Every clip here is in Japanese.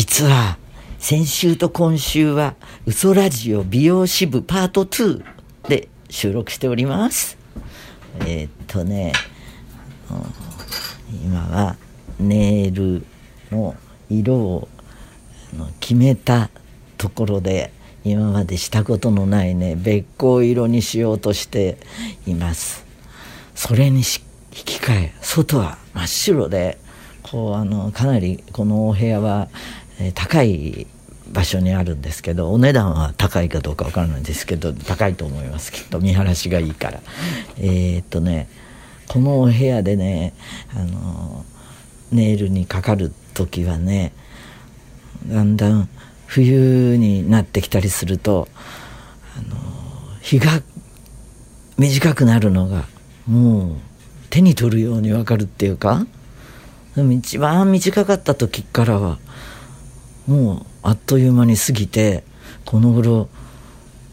実は先週と今週は嘘ラジオ美容支部パート2で収録しております。えー、っとね今はネイルの色を決めたところで今までしたことのないねべっ甲色にしようとしています。それに引き換え外は真っ白でこうあのかなりこのお部屋は、え、高い場所にあるんですけどお値段は高いかどうかわからないんですけど高いと思いますきっと見晴らしがいいから。えー、っとねこのお部屋でねあのネイルにかかる時はねだんだん冬になってきたりするとあの日が短くなるのがもう手に取るようにわかるっていうか一番短かった時からはもうあっという間に過ぎてこの頃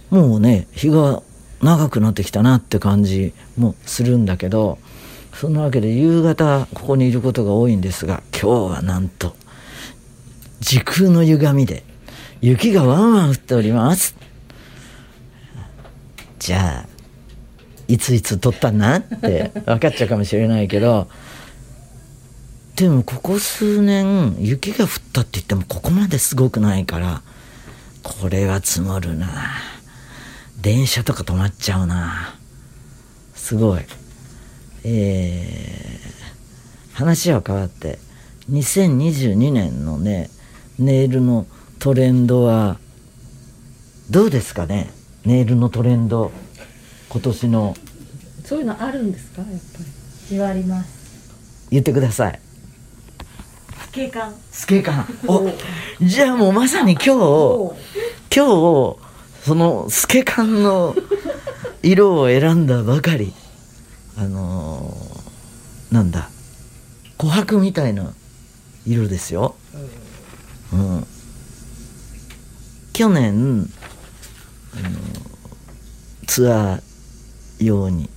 もうね日が長くなってきたなって感じもするんだけどそんなわけで夕方ここにいることが多いんですが今日はなんと時空の歪みで雪がワンワン降っております。じゃあいついつ撮ったんなって分かっちゃうかもしれないけどでもここ数年雪が降ったって言ってもここまですごくないからこれは積もるな。電車とか止まっちゃうな。すごい。えー、話は変わって2022年のねネイルのトレンドはどうですかね？ネイルのトレンド今年の。そういうのあるんですか？やっぱり。言われます。言ってください。スケカンスケカンお。じゃあもうまさに今日今日そのスケカンの色を選んだばかり。あのー、なんだ。琥珀みたいな色ですよ、うん、去年、あのツアー用に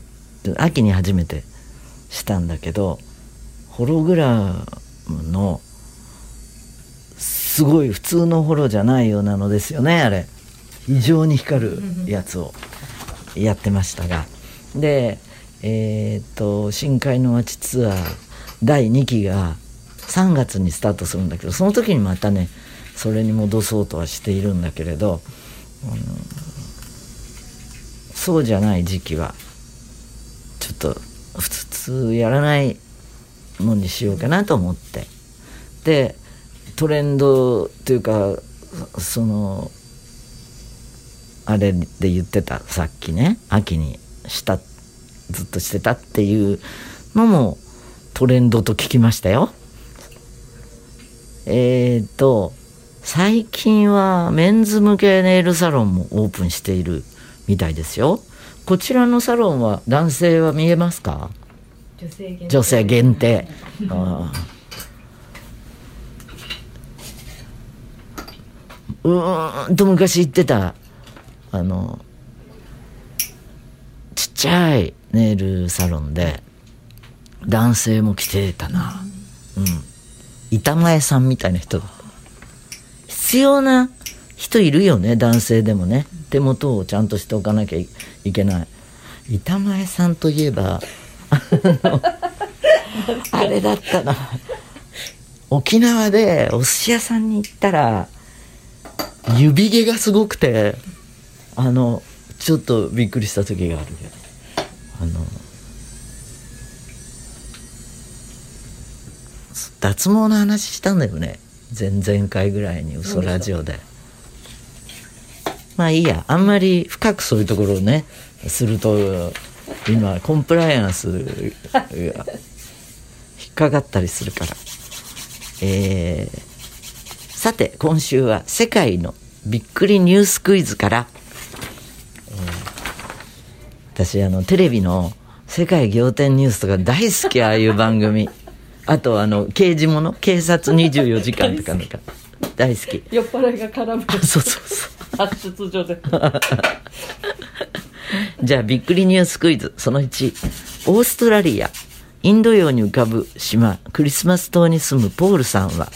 秋に初めてしたんだけどホログラムのすごい普通のホロじゃないようなのですよねあれ。異常に光るやつをやってましたが。でえっ、と深海の街ツアー第2期が3月にスタートするんだけどその時にまたねそれに戻そうとはしているんだけれど、うん、そうじゃない時期はちょっと普通やらないのにしようかなと思って。でトレンドというかそのあれで言ってたさっきね秋にしたずっとしてたっていうのもトレンドと聞きましたよ。えっ、ー、と最近はメンズ向けネイルサロンもオープンしているみたいですよ。こちらのサロンは男性は見えますか？女性限定。女性限定。あうーんと昔言ってた。あのちっちゃいネイルサロンで男性も来てたな。うん。板前さんみたいな人必要な人いるよね男性でもね。手元をちゃんとしておかなきゃいけない。板前さんといえばあれだったな。沖縄でお寿司屋さんに行ったら指毛がすごくてあのちょっとびっくりした時があるけど。あの脱毛の話したんだよね。前々回ぐらいに嘘ラジオで。まあいいや。あんまり深くそういうところをねすると今コンプライアンスが引っかかったりするから。えー、さて今週は世界のびっくりニュースクイズから私あのテレビの世界仰天ニュースとか大好きああいう番組。あとあの刑事もの？警察24時間とかなんか。大好き。酔っ払いが絡む。そうそうそう。発出所で。じゃあびっくりニュースクイズ。その1オーストラリア。インド洋に浮かぶ島。クリスマス島に住むポールさんは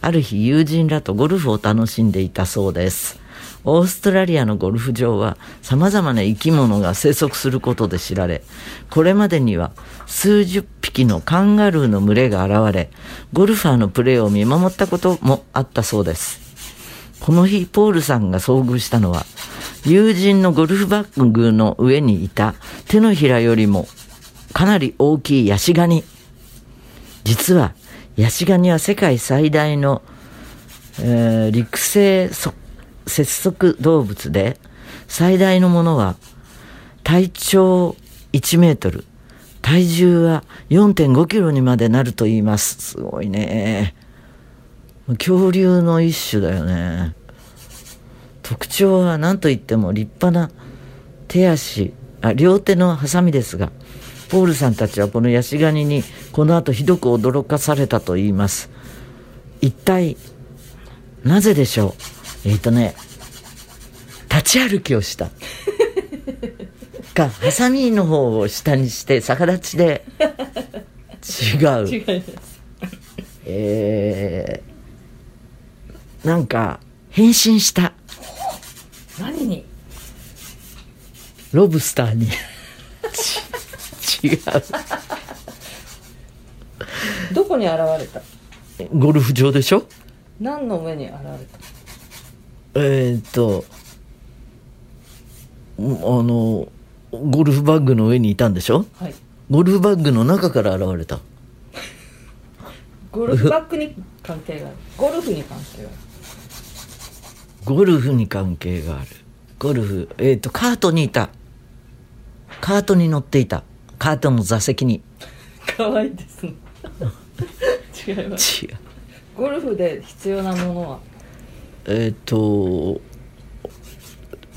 ある日友人らとゴルフを楽しんでいたそうです。オーストラリアのゴルフ場は様々な生き物が生息することで知られこれまでには数十匹のカンガルーの群れが現れゴルファーのプレーを見守ったこともあったそうです。この日ポールさんが遭遇したのは友人のゴルフバッグの上にいた手のひらよりもかなり大きいヤシガニ。実はヤシガニは世界最大の、えー陸生そ節足動物で最大のものは体長1メートル体重は4.5キロにまでなると言います。すごいね。恐竜の一種だよね。特徴は何といっても立派な手足あ両手のハサミですがポールさんたちはこのヤシガニにこの後ひどく驚かされたと言います。一体なぜでしょう？えっ、とね立ち歩きをした。かハサミの方を下にして逆立ちで。違う。違います。えー、なんか変身した。何に？ロブスターに。ち違う。どこに現れた？ゴルフ場でしょ？何の上に現れえーっとうんあのゴルフバッグの上にいたんでしょ？たはい。ゴルフバッグの中から現れた。ゴルフバッグに関係がある。ゴルフに関係がある。ゴルフに関係がある。ゴルフえーっとカートにいた。カートに乗っていたカートの座席に。可愛いですね。違います。違う。ゴルフで必要なものは？えーっと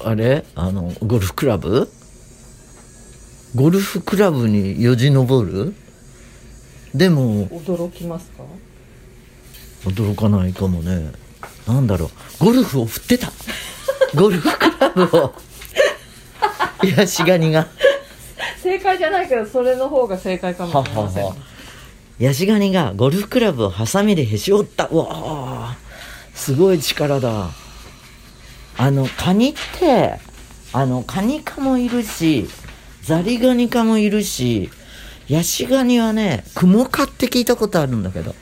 あれ？あのゴルフクラブ？ゴルフクラブによじ登る？でも驚きますか？驚かないかもね。なんだろう。ゴルフを振ってた。ゴルフクラブを。ヤシガニが正解じゃないけどそれの方が正解かもしれません。ヤシガニがゴルフクラブをハサミでへし折った。うわあすごい力だ。あのカニってあのカニ科もいるしザリガニ科もいるしヤシガニはねクモ科って聞いたことあるんだけど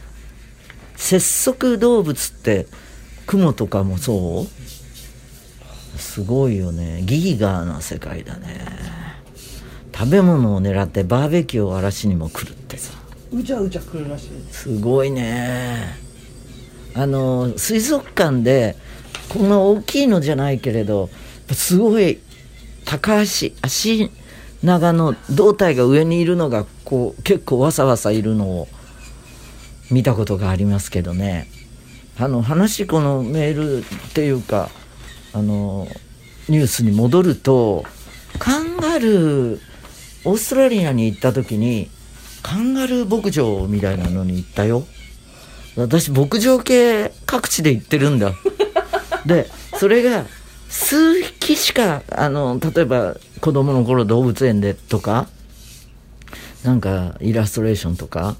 節足動物ってクモとかもそう？すごいよね。ギーガーな世界だね。食べ物を狙ってバーベキューを荒らしにも来るってさ。うじゃうじゃ来るらしいす。ごいね。あの水族館でこんな大きいのじゃないけれどすごい高足足長の胴体が上にいるのがこう結構わさわさいるのを見たことがありますけどね。あの話このメールっていうかあのニュースに戻るとカンガルーオーストラリアに行った時にカンガルー牧場みたいなのに行ったよ。私牧場系各地で行ってるんだ。でそれが数匹しかあの例えば子供の頃動物園でとかなんかイラストレーションとか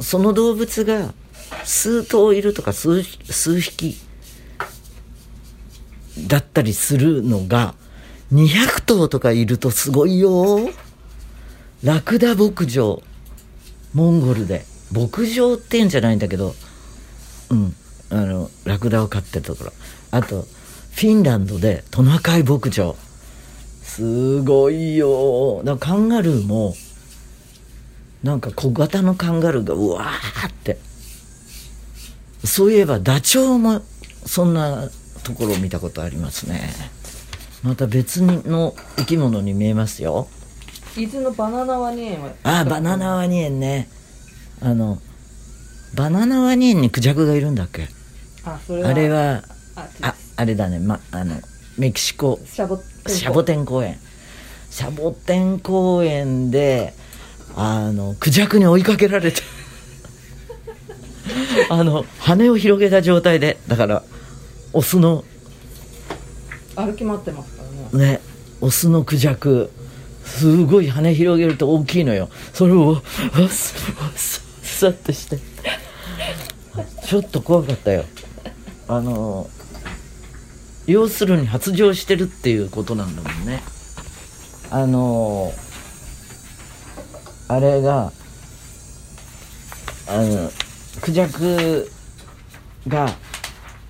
その動物が数頭いるとか数数匹だったりするのが200頭とかいるとすごいよ。ラクダ牧場。モンゴルで。牧場って言うんじゃないんだけど。うん。あのラクダを飼ってるところ。あとフィンランドでトナカイ牧場。すごいよ。だカンガルーもなんか小型のカンガルーがうわーって。そういえばダチョウもそんなところを見たことありますね。また別の生き物に見えますよ。伊豆のバナナワニ園は。あバナナワニ園ね。あのバナナワニ園にクジャクがいるんだっけ？あそれは。あれはあああれだね、ま、あのメキシコ。シャボシャボテン公園。シャボテン公園であのクジャクに追いかけられて あの羽を広げた状態でだからオスの歩き回ってますからね。ね。オスのクジャク。すごい羽広げると大きいのよ。それをわっさっさってしてちょっと怖かったよあの要するに発情してるっていうことなんだもんねあのあれがあのクジャクが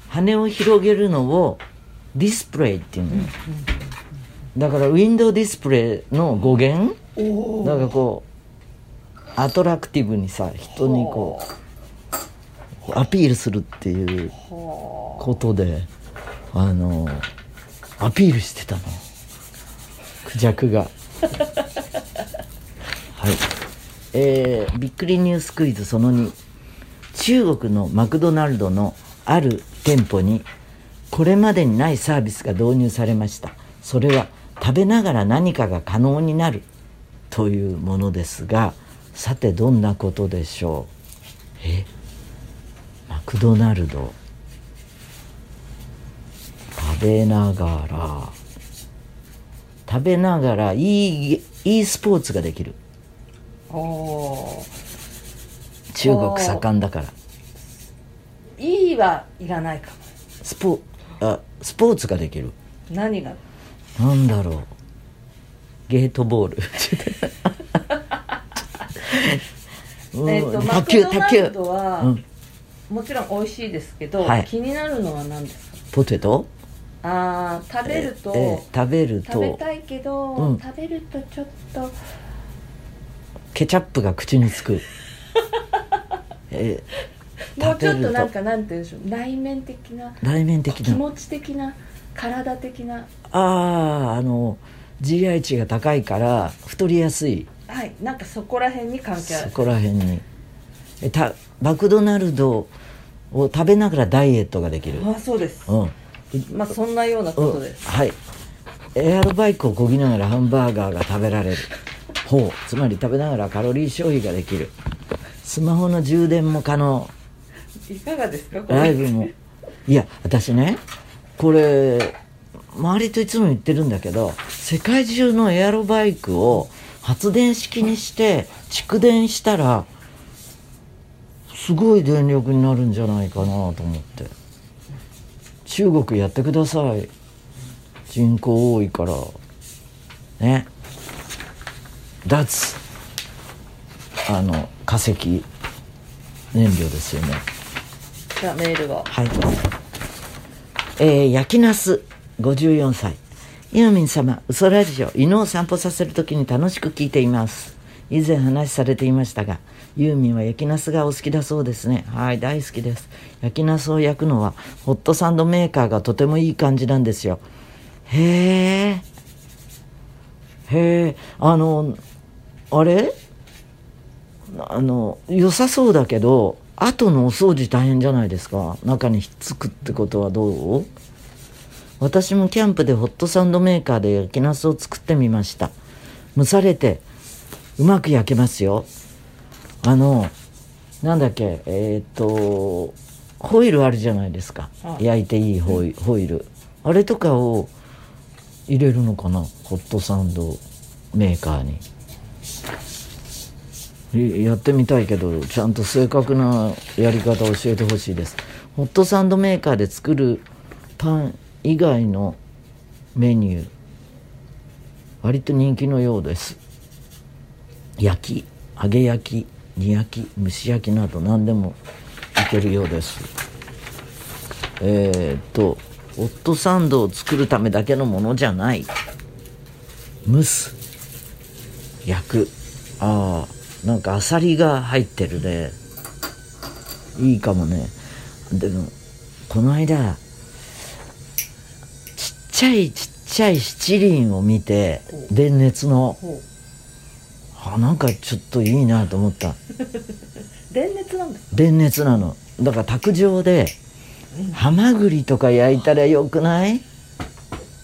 羽を広げるのをディスプレイっていうのよ、だからウィンドウディスプレイの語源？おなんかこうアトラクティブにさ人にこうアピールするっていうことであのアピールしてたの。クジャクが。はい。えー、びっくりニュースクイズその2中国のマクドナルドのある店舗にこれまでにないサービスが導入されました。それは食べながら何かが可能になるというものですがさてどんなことでしょう？え？マクドナルド。食べながら。食べながらいい e スポーツができる。お中国盛んだから。いいはいらないかも。スポあスポーツができる。何が？なんだろう。ゲートボール。う んえっとマ卓球クドナは、うん。もちろん美味しいですけど、はい。気になるのは何ですか？ポテト？あー食べると、ええ食べると。食べたいけど、うん。食べるとちょっとケチャップが口につく。え もうちょっとなんかなんて言うんでしょう。内面的な内面的な。気持ち的な体的な。あああの GI 値が高いから太りやすい。はい。なんかそこら辺に関係ある。そこら辺に。えたマクドナルドを食べながらダイエットができる。あそうです。うん。まあそんなようなことです、うんはい。エアロバイクをこぎながらハンバーガーが食べられる。ほう。つまり食べながらカロリー消費ができる。スマホの充電も可能いかがですかこれ？ライブも。いや私ねこれ周りといつも言ってるんだけど世界中のエアロバイクを発電式にして蓄電したらすごい電力になるんじゃないかなと思って。中国やってください。人口多いから。ね。脱あの化石燃料ですよね。じゃあメールがはい。えー、焼きナス54歳。ユーミン様、嘘ラジオ、犬を散歩させるときに楽しく聞いています。以前話されていましたが、ユーミンは焼きナスがお好きだそうですね。はい、大好きです。焼きナスを焼くのは、ホットサンドメーカーがとてもいい感じなんですよ。へえ。へえ、あの、あれ？あの良さそうだけど後のお掃除大変じゃないですか。中にひっつくってことはどう？私もキャンプでホットサンドメーカーで焼きナスを作ってみました。蒸されてうまく焼けますよ。あのなんだっけえーっとホイルあるじゃないですか。はい。焼いていいホイホイル。あれとかを入れるのかな？ホットサンドメーカーに。いやってみたいけどちゃんと正確なやり方を教えてほしいです。ホットサンドメーカーで作るパン以外のメニュー割と人気のようです。焼き揚げ焼き煮焼き蒸し焼きなど何でもいけるようです。えー、っとホットサンドを作るためだけのものじゃない。蒸す焼く。ああなんかアサリが入ってるね。いいかもね。でもこの間ちっちゃいちっちゃい七輪を見て電熱の。ほあなんかちょっといいなと思った。う 電熱なんです電熱なの。だから卓上でハマグリとか焼いたらよくない？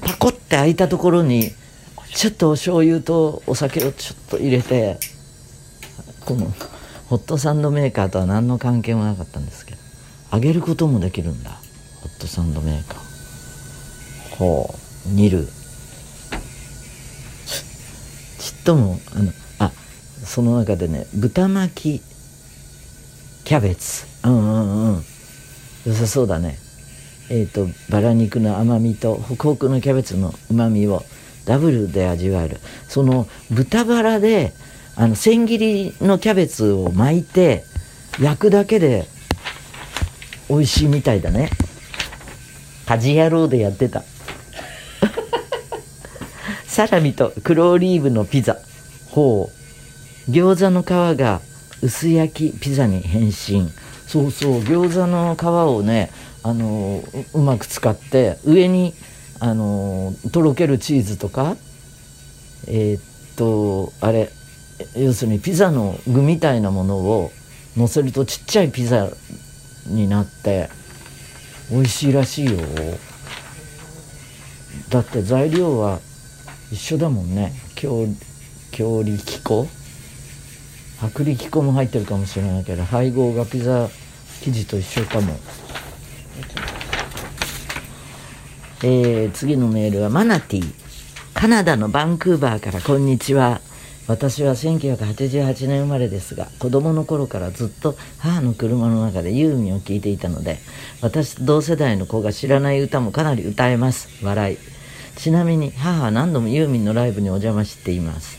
パコって開いたところにちょっとお醤油とお酒をちょっと入れてこのホットサンドメーカーとは何の関係もなかったんですけど揚げることもできるんだ。ホットサンドメーカー。ほう煮る。ちっともあのあその中でね豚巻きキャベツ。うんうんうん。良さそうだね。えっ、とバラ肉の甘みとホクホクのキャベツのうまみをダブルで味わえる。その豚バラであの千切りのキャベツを巻いて焼くだけで美味しいみたいだね。家事野郎でやってた。サラミと黒オリーブのピザ。ほう。餃子の皮が薄焼きピザに変身。そうそう。餃子の皮をねあのうまく使って上にあのとろけるチーズとかえーっとあれ要するにピザの具みたいなものを乗せるとちっちゃいピザになって美味しいらしいよ。だって材料は一緒だもんね。強強力粉？薄力粉も入ってるかもしれないけど配合がピザ生地と一緒かも。えー次のメールはマナティカナダのバンクーバーからこんにちは。私は1988年生まれですが子供の頃からずっと母の車の中でユーミンを聴いていたので私と同世代の子が知らない歌もかなり歌えます。笑い。ちなみに母は何度もユーミンのライブにお邪魔しています。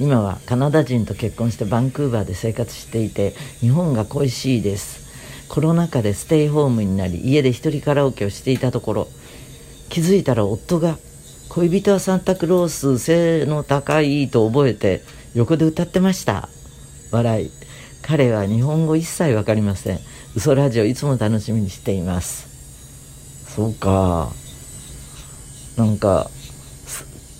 今はカナダ人と結婚してバンクーバーで生活していて日本が恋しいです。コロナ禍でステイホームになり家で一人カラオケをしていたところ気づいたら夫が「恋人はサンタクロース背の高い」と覚えて横で歌ってました。笑い。彼は日本語一切わかりません。嘘ラジオいつも楽しみにしています。そうか。なんか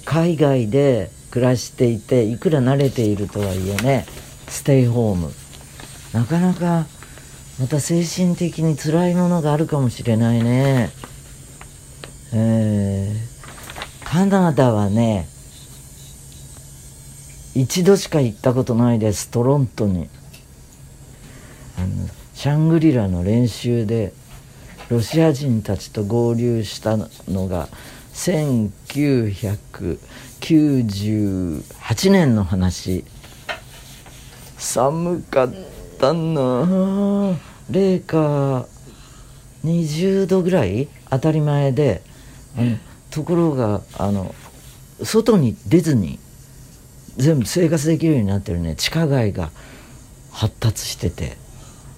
海外で暮らしていていくら慣れているとはいえねステイホーム。なかなかまた精神的に辛いものがあるかもしれないね。えー。カナダはね一度しか行ったことないですトロントに。あのシャングリラの練習でロシア人たちと合流したのが1998年の話。寒かったな零下20度ぐらい？当たり前で。あのところがあの外に出ずに全部生活できるようになってるね地下街が発達してて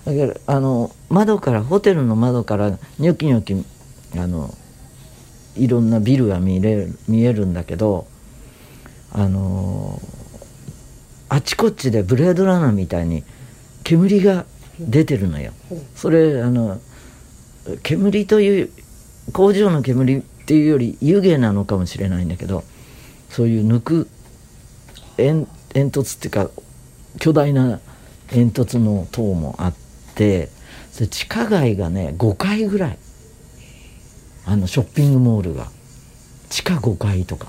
だからあの窓からホテルの窓からニョキニョキあのいろんなビルが見れる見えるんだけどあのあちこちでブレードランナーみたいに煙が出てるのよ。それあの煙という工場の煙っていうより湯気なのかもしれないんだけどそういう抜く煙煙突っていうか巨大な煙突の塔もあってそれ地下街がね5階ぐらい。あのショッピングモールが。地下5階とか。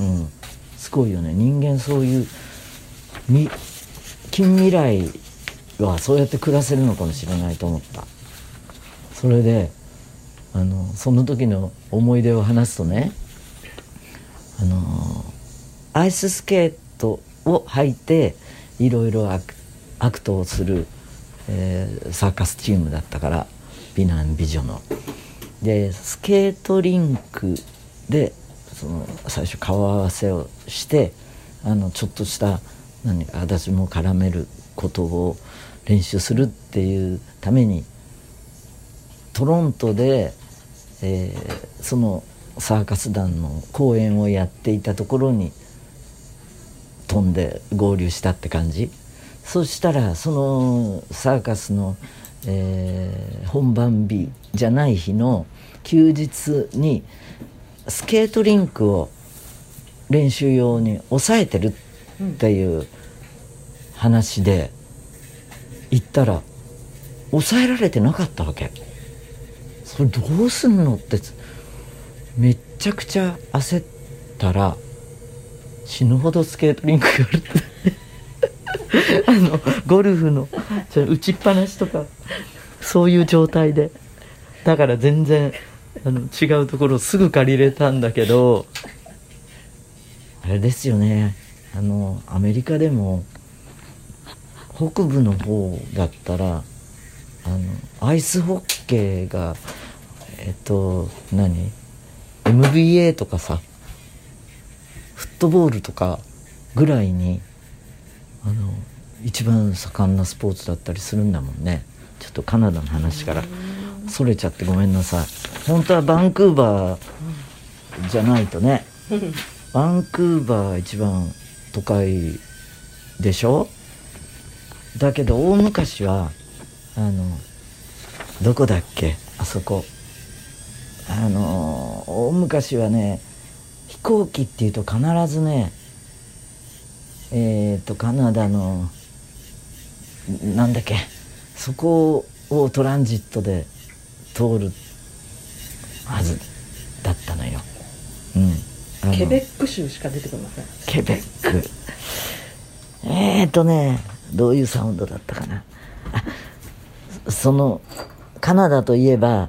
うん。すごいよね。人間そういう近未来はそうやって暮らせるのかもしれないと思った。それであのその時の思い出を話すとねあのアイススケートを履いていろいろアクトをする、えーサーカスチームだったから美男美女の。でスケートリンクでその最初顔合わせをしてあのちょっとした何か私も絡めることを練習するっていうためにトロントで、えーそのサーカス団の公演をやっていたところに飛んで合流したって感じ？そしたらそのサーカスの、えー本番日じゃない日の休日にスケートリンクを練習用に抑えてるっていう話で行ったら抑えられてなかったわけそれどうすんのってめっちゃくちゃ焦ったら死ぬほどスケートリンクがある あのゴルフの打ちっぱなしとかそういう状態で。だから全然あの違うところすぐ借りれたんだけどあれですよね。あのアメリカでも北部の方だったらあのアイスホッケーがえっと何？MBA とかさフットボールとかぐらいにあの一番盛んなスポーツだったりするんだもんね。ちょっとカナダの話からそれちゃってごめんなさい。本当はバンクーバーじゃないとね。バンクーバー一番都会でしょ？だけど大昔はあのどこだっけ？あそこ。あの大昔はね飛行機っていうと必ずねえっ、とカナダのなんだっけそこをトランジットで通るはずだったのよ。うん、ケベック州しか出てこません。ケベック。えーとねどういうサウンドだったかな。あそのカナダといえば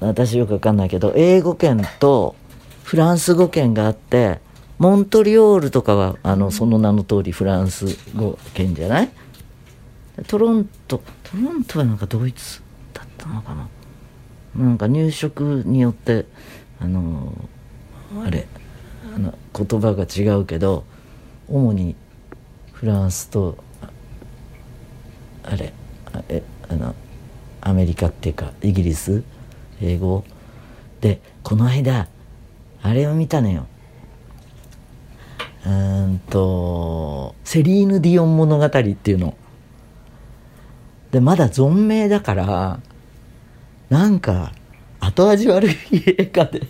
私よくわかんないけど英語圏とフランス語圏があってモントリオールとかはあのその名の通りフランス語圏じゃない？トロントトロントはなんかドイツだったのかな？なんか入植によってあのあれあの言葉が違うけど主にフランスとああれあえあのアメリカっていうかイギリス英語でこの間あれを見たのよ。うんとセリーヌ・ディオン物語っていうの。でまだ存命だからなんか後味悪い映画で。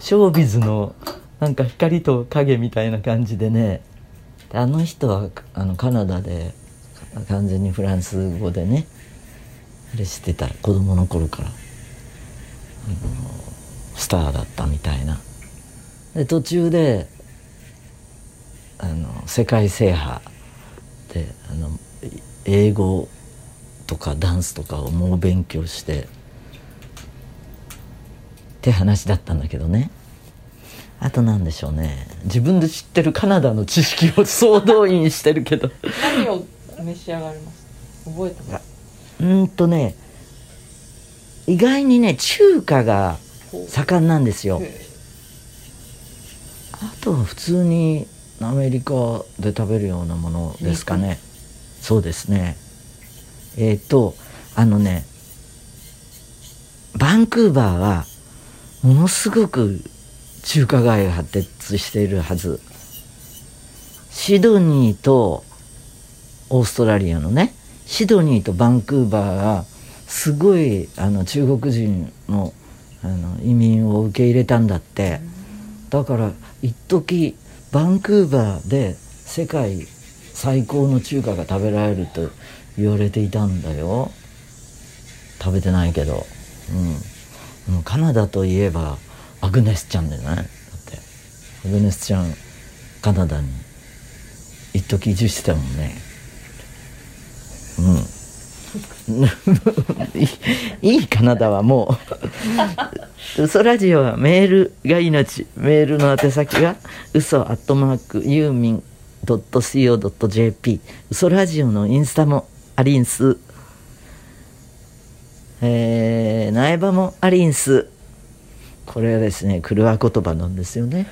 ショービズのなんか光と影みたいな感じでね。あの人はあのカナダで完全にフランス語でね。あれしてた？子供の頃から。スターだったみたいな。で途中であの世界制覇であの英語とかダンスとかを猛勉強してって話だったんだけどね。あとなんでしょうね。自分で知ってるカナダの知識を 総動員してるけど。何を召し上がります？覚えてます？うーんとね意外にね中華が盛んなんですよ。へあとは普通にアメリカで食べるようなものですかね。そうですね。えっ、とあのねバンクーバーはものすごく中華街が発達しているはず。シドニーとオーストラリアのねシドニーとバンクーバーがすごいあの中国人のあの移民を受け入れたんだって。だから一時バンクーバーで世界最高の中華が食べられると言われていたんだよ。食べてないけど。うん、う、カナダといえばアグネスちゃんだよね。だって。アグネスちゃんカナダに一時移住してたもんね。いいカナダはもう嘘ラジオはメールが命メールの宛先が嘘アットマークユーミン .co.jp 嘘ラジオのインスタもありんす。えー、苗場もありんす。これはですねクルワ言葉なんですよね。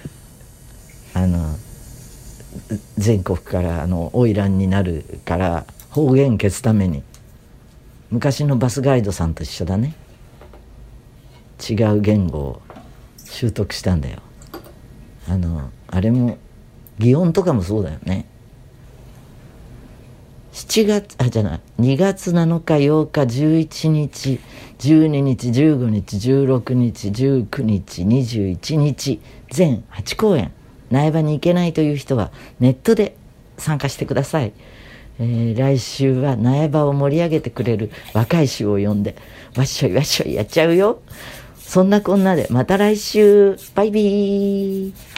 あの全国からあの花魁になるから方言消すために。昔のバスガイドさんと一緒だね。違う言語を習得したんだよ。あのあれも擬音とかもそうだよね。7月あじゃない。2月7日8日11日12日15日16日19日21日全8公演。苗場に行けないという人はネットで参加してください、えー来週は苗場を盛り上げてくれる若い衆を呼んでわっしょいわっしょいやっちゃうよ。そんなこんなでまた来週。バイビー。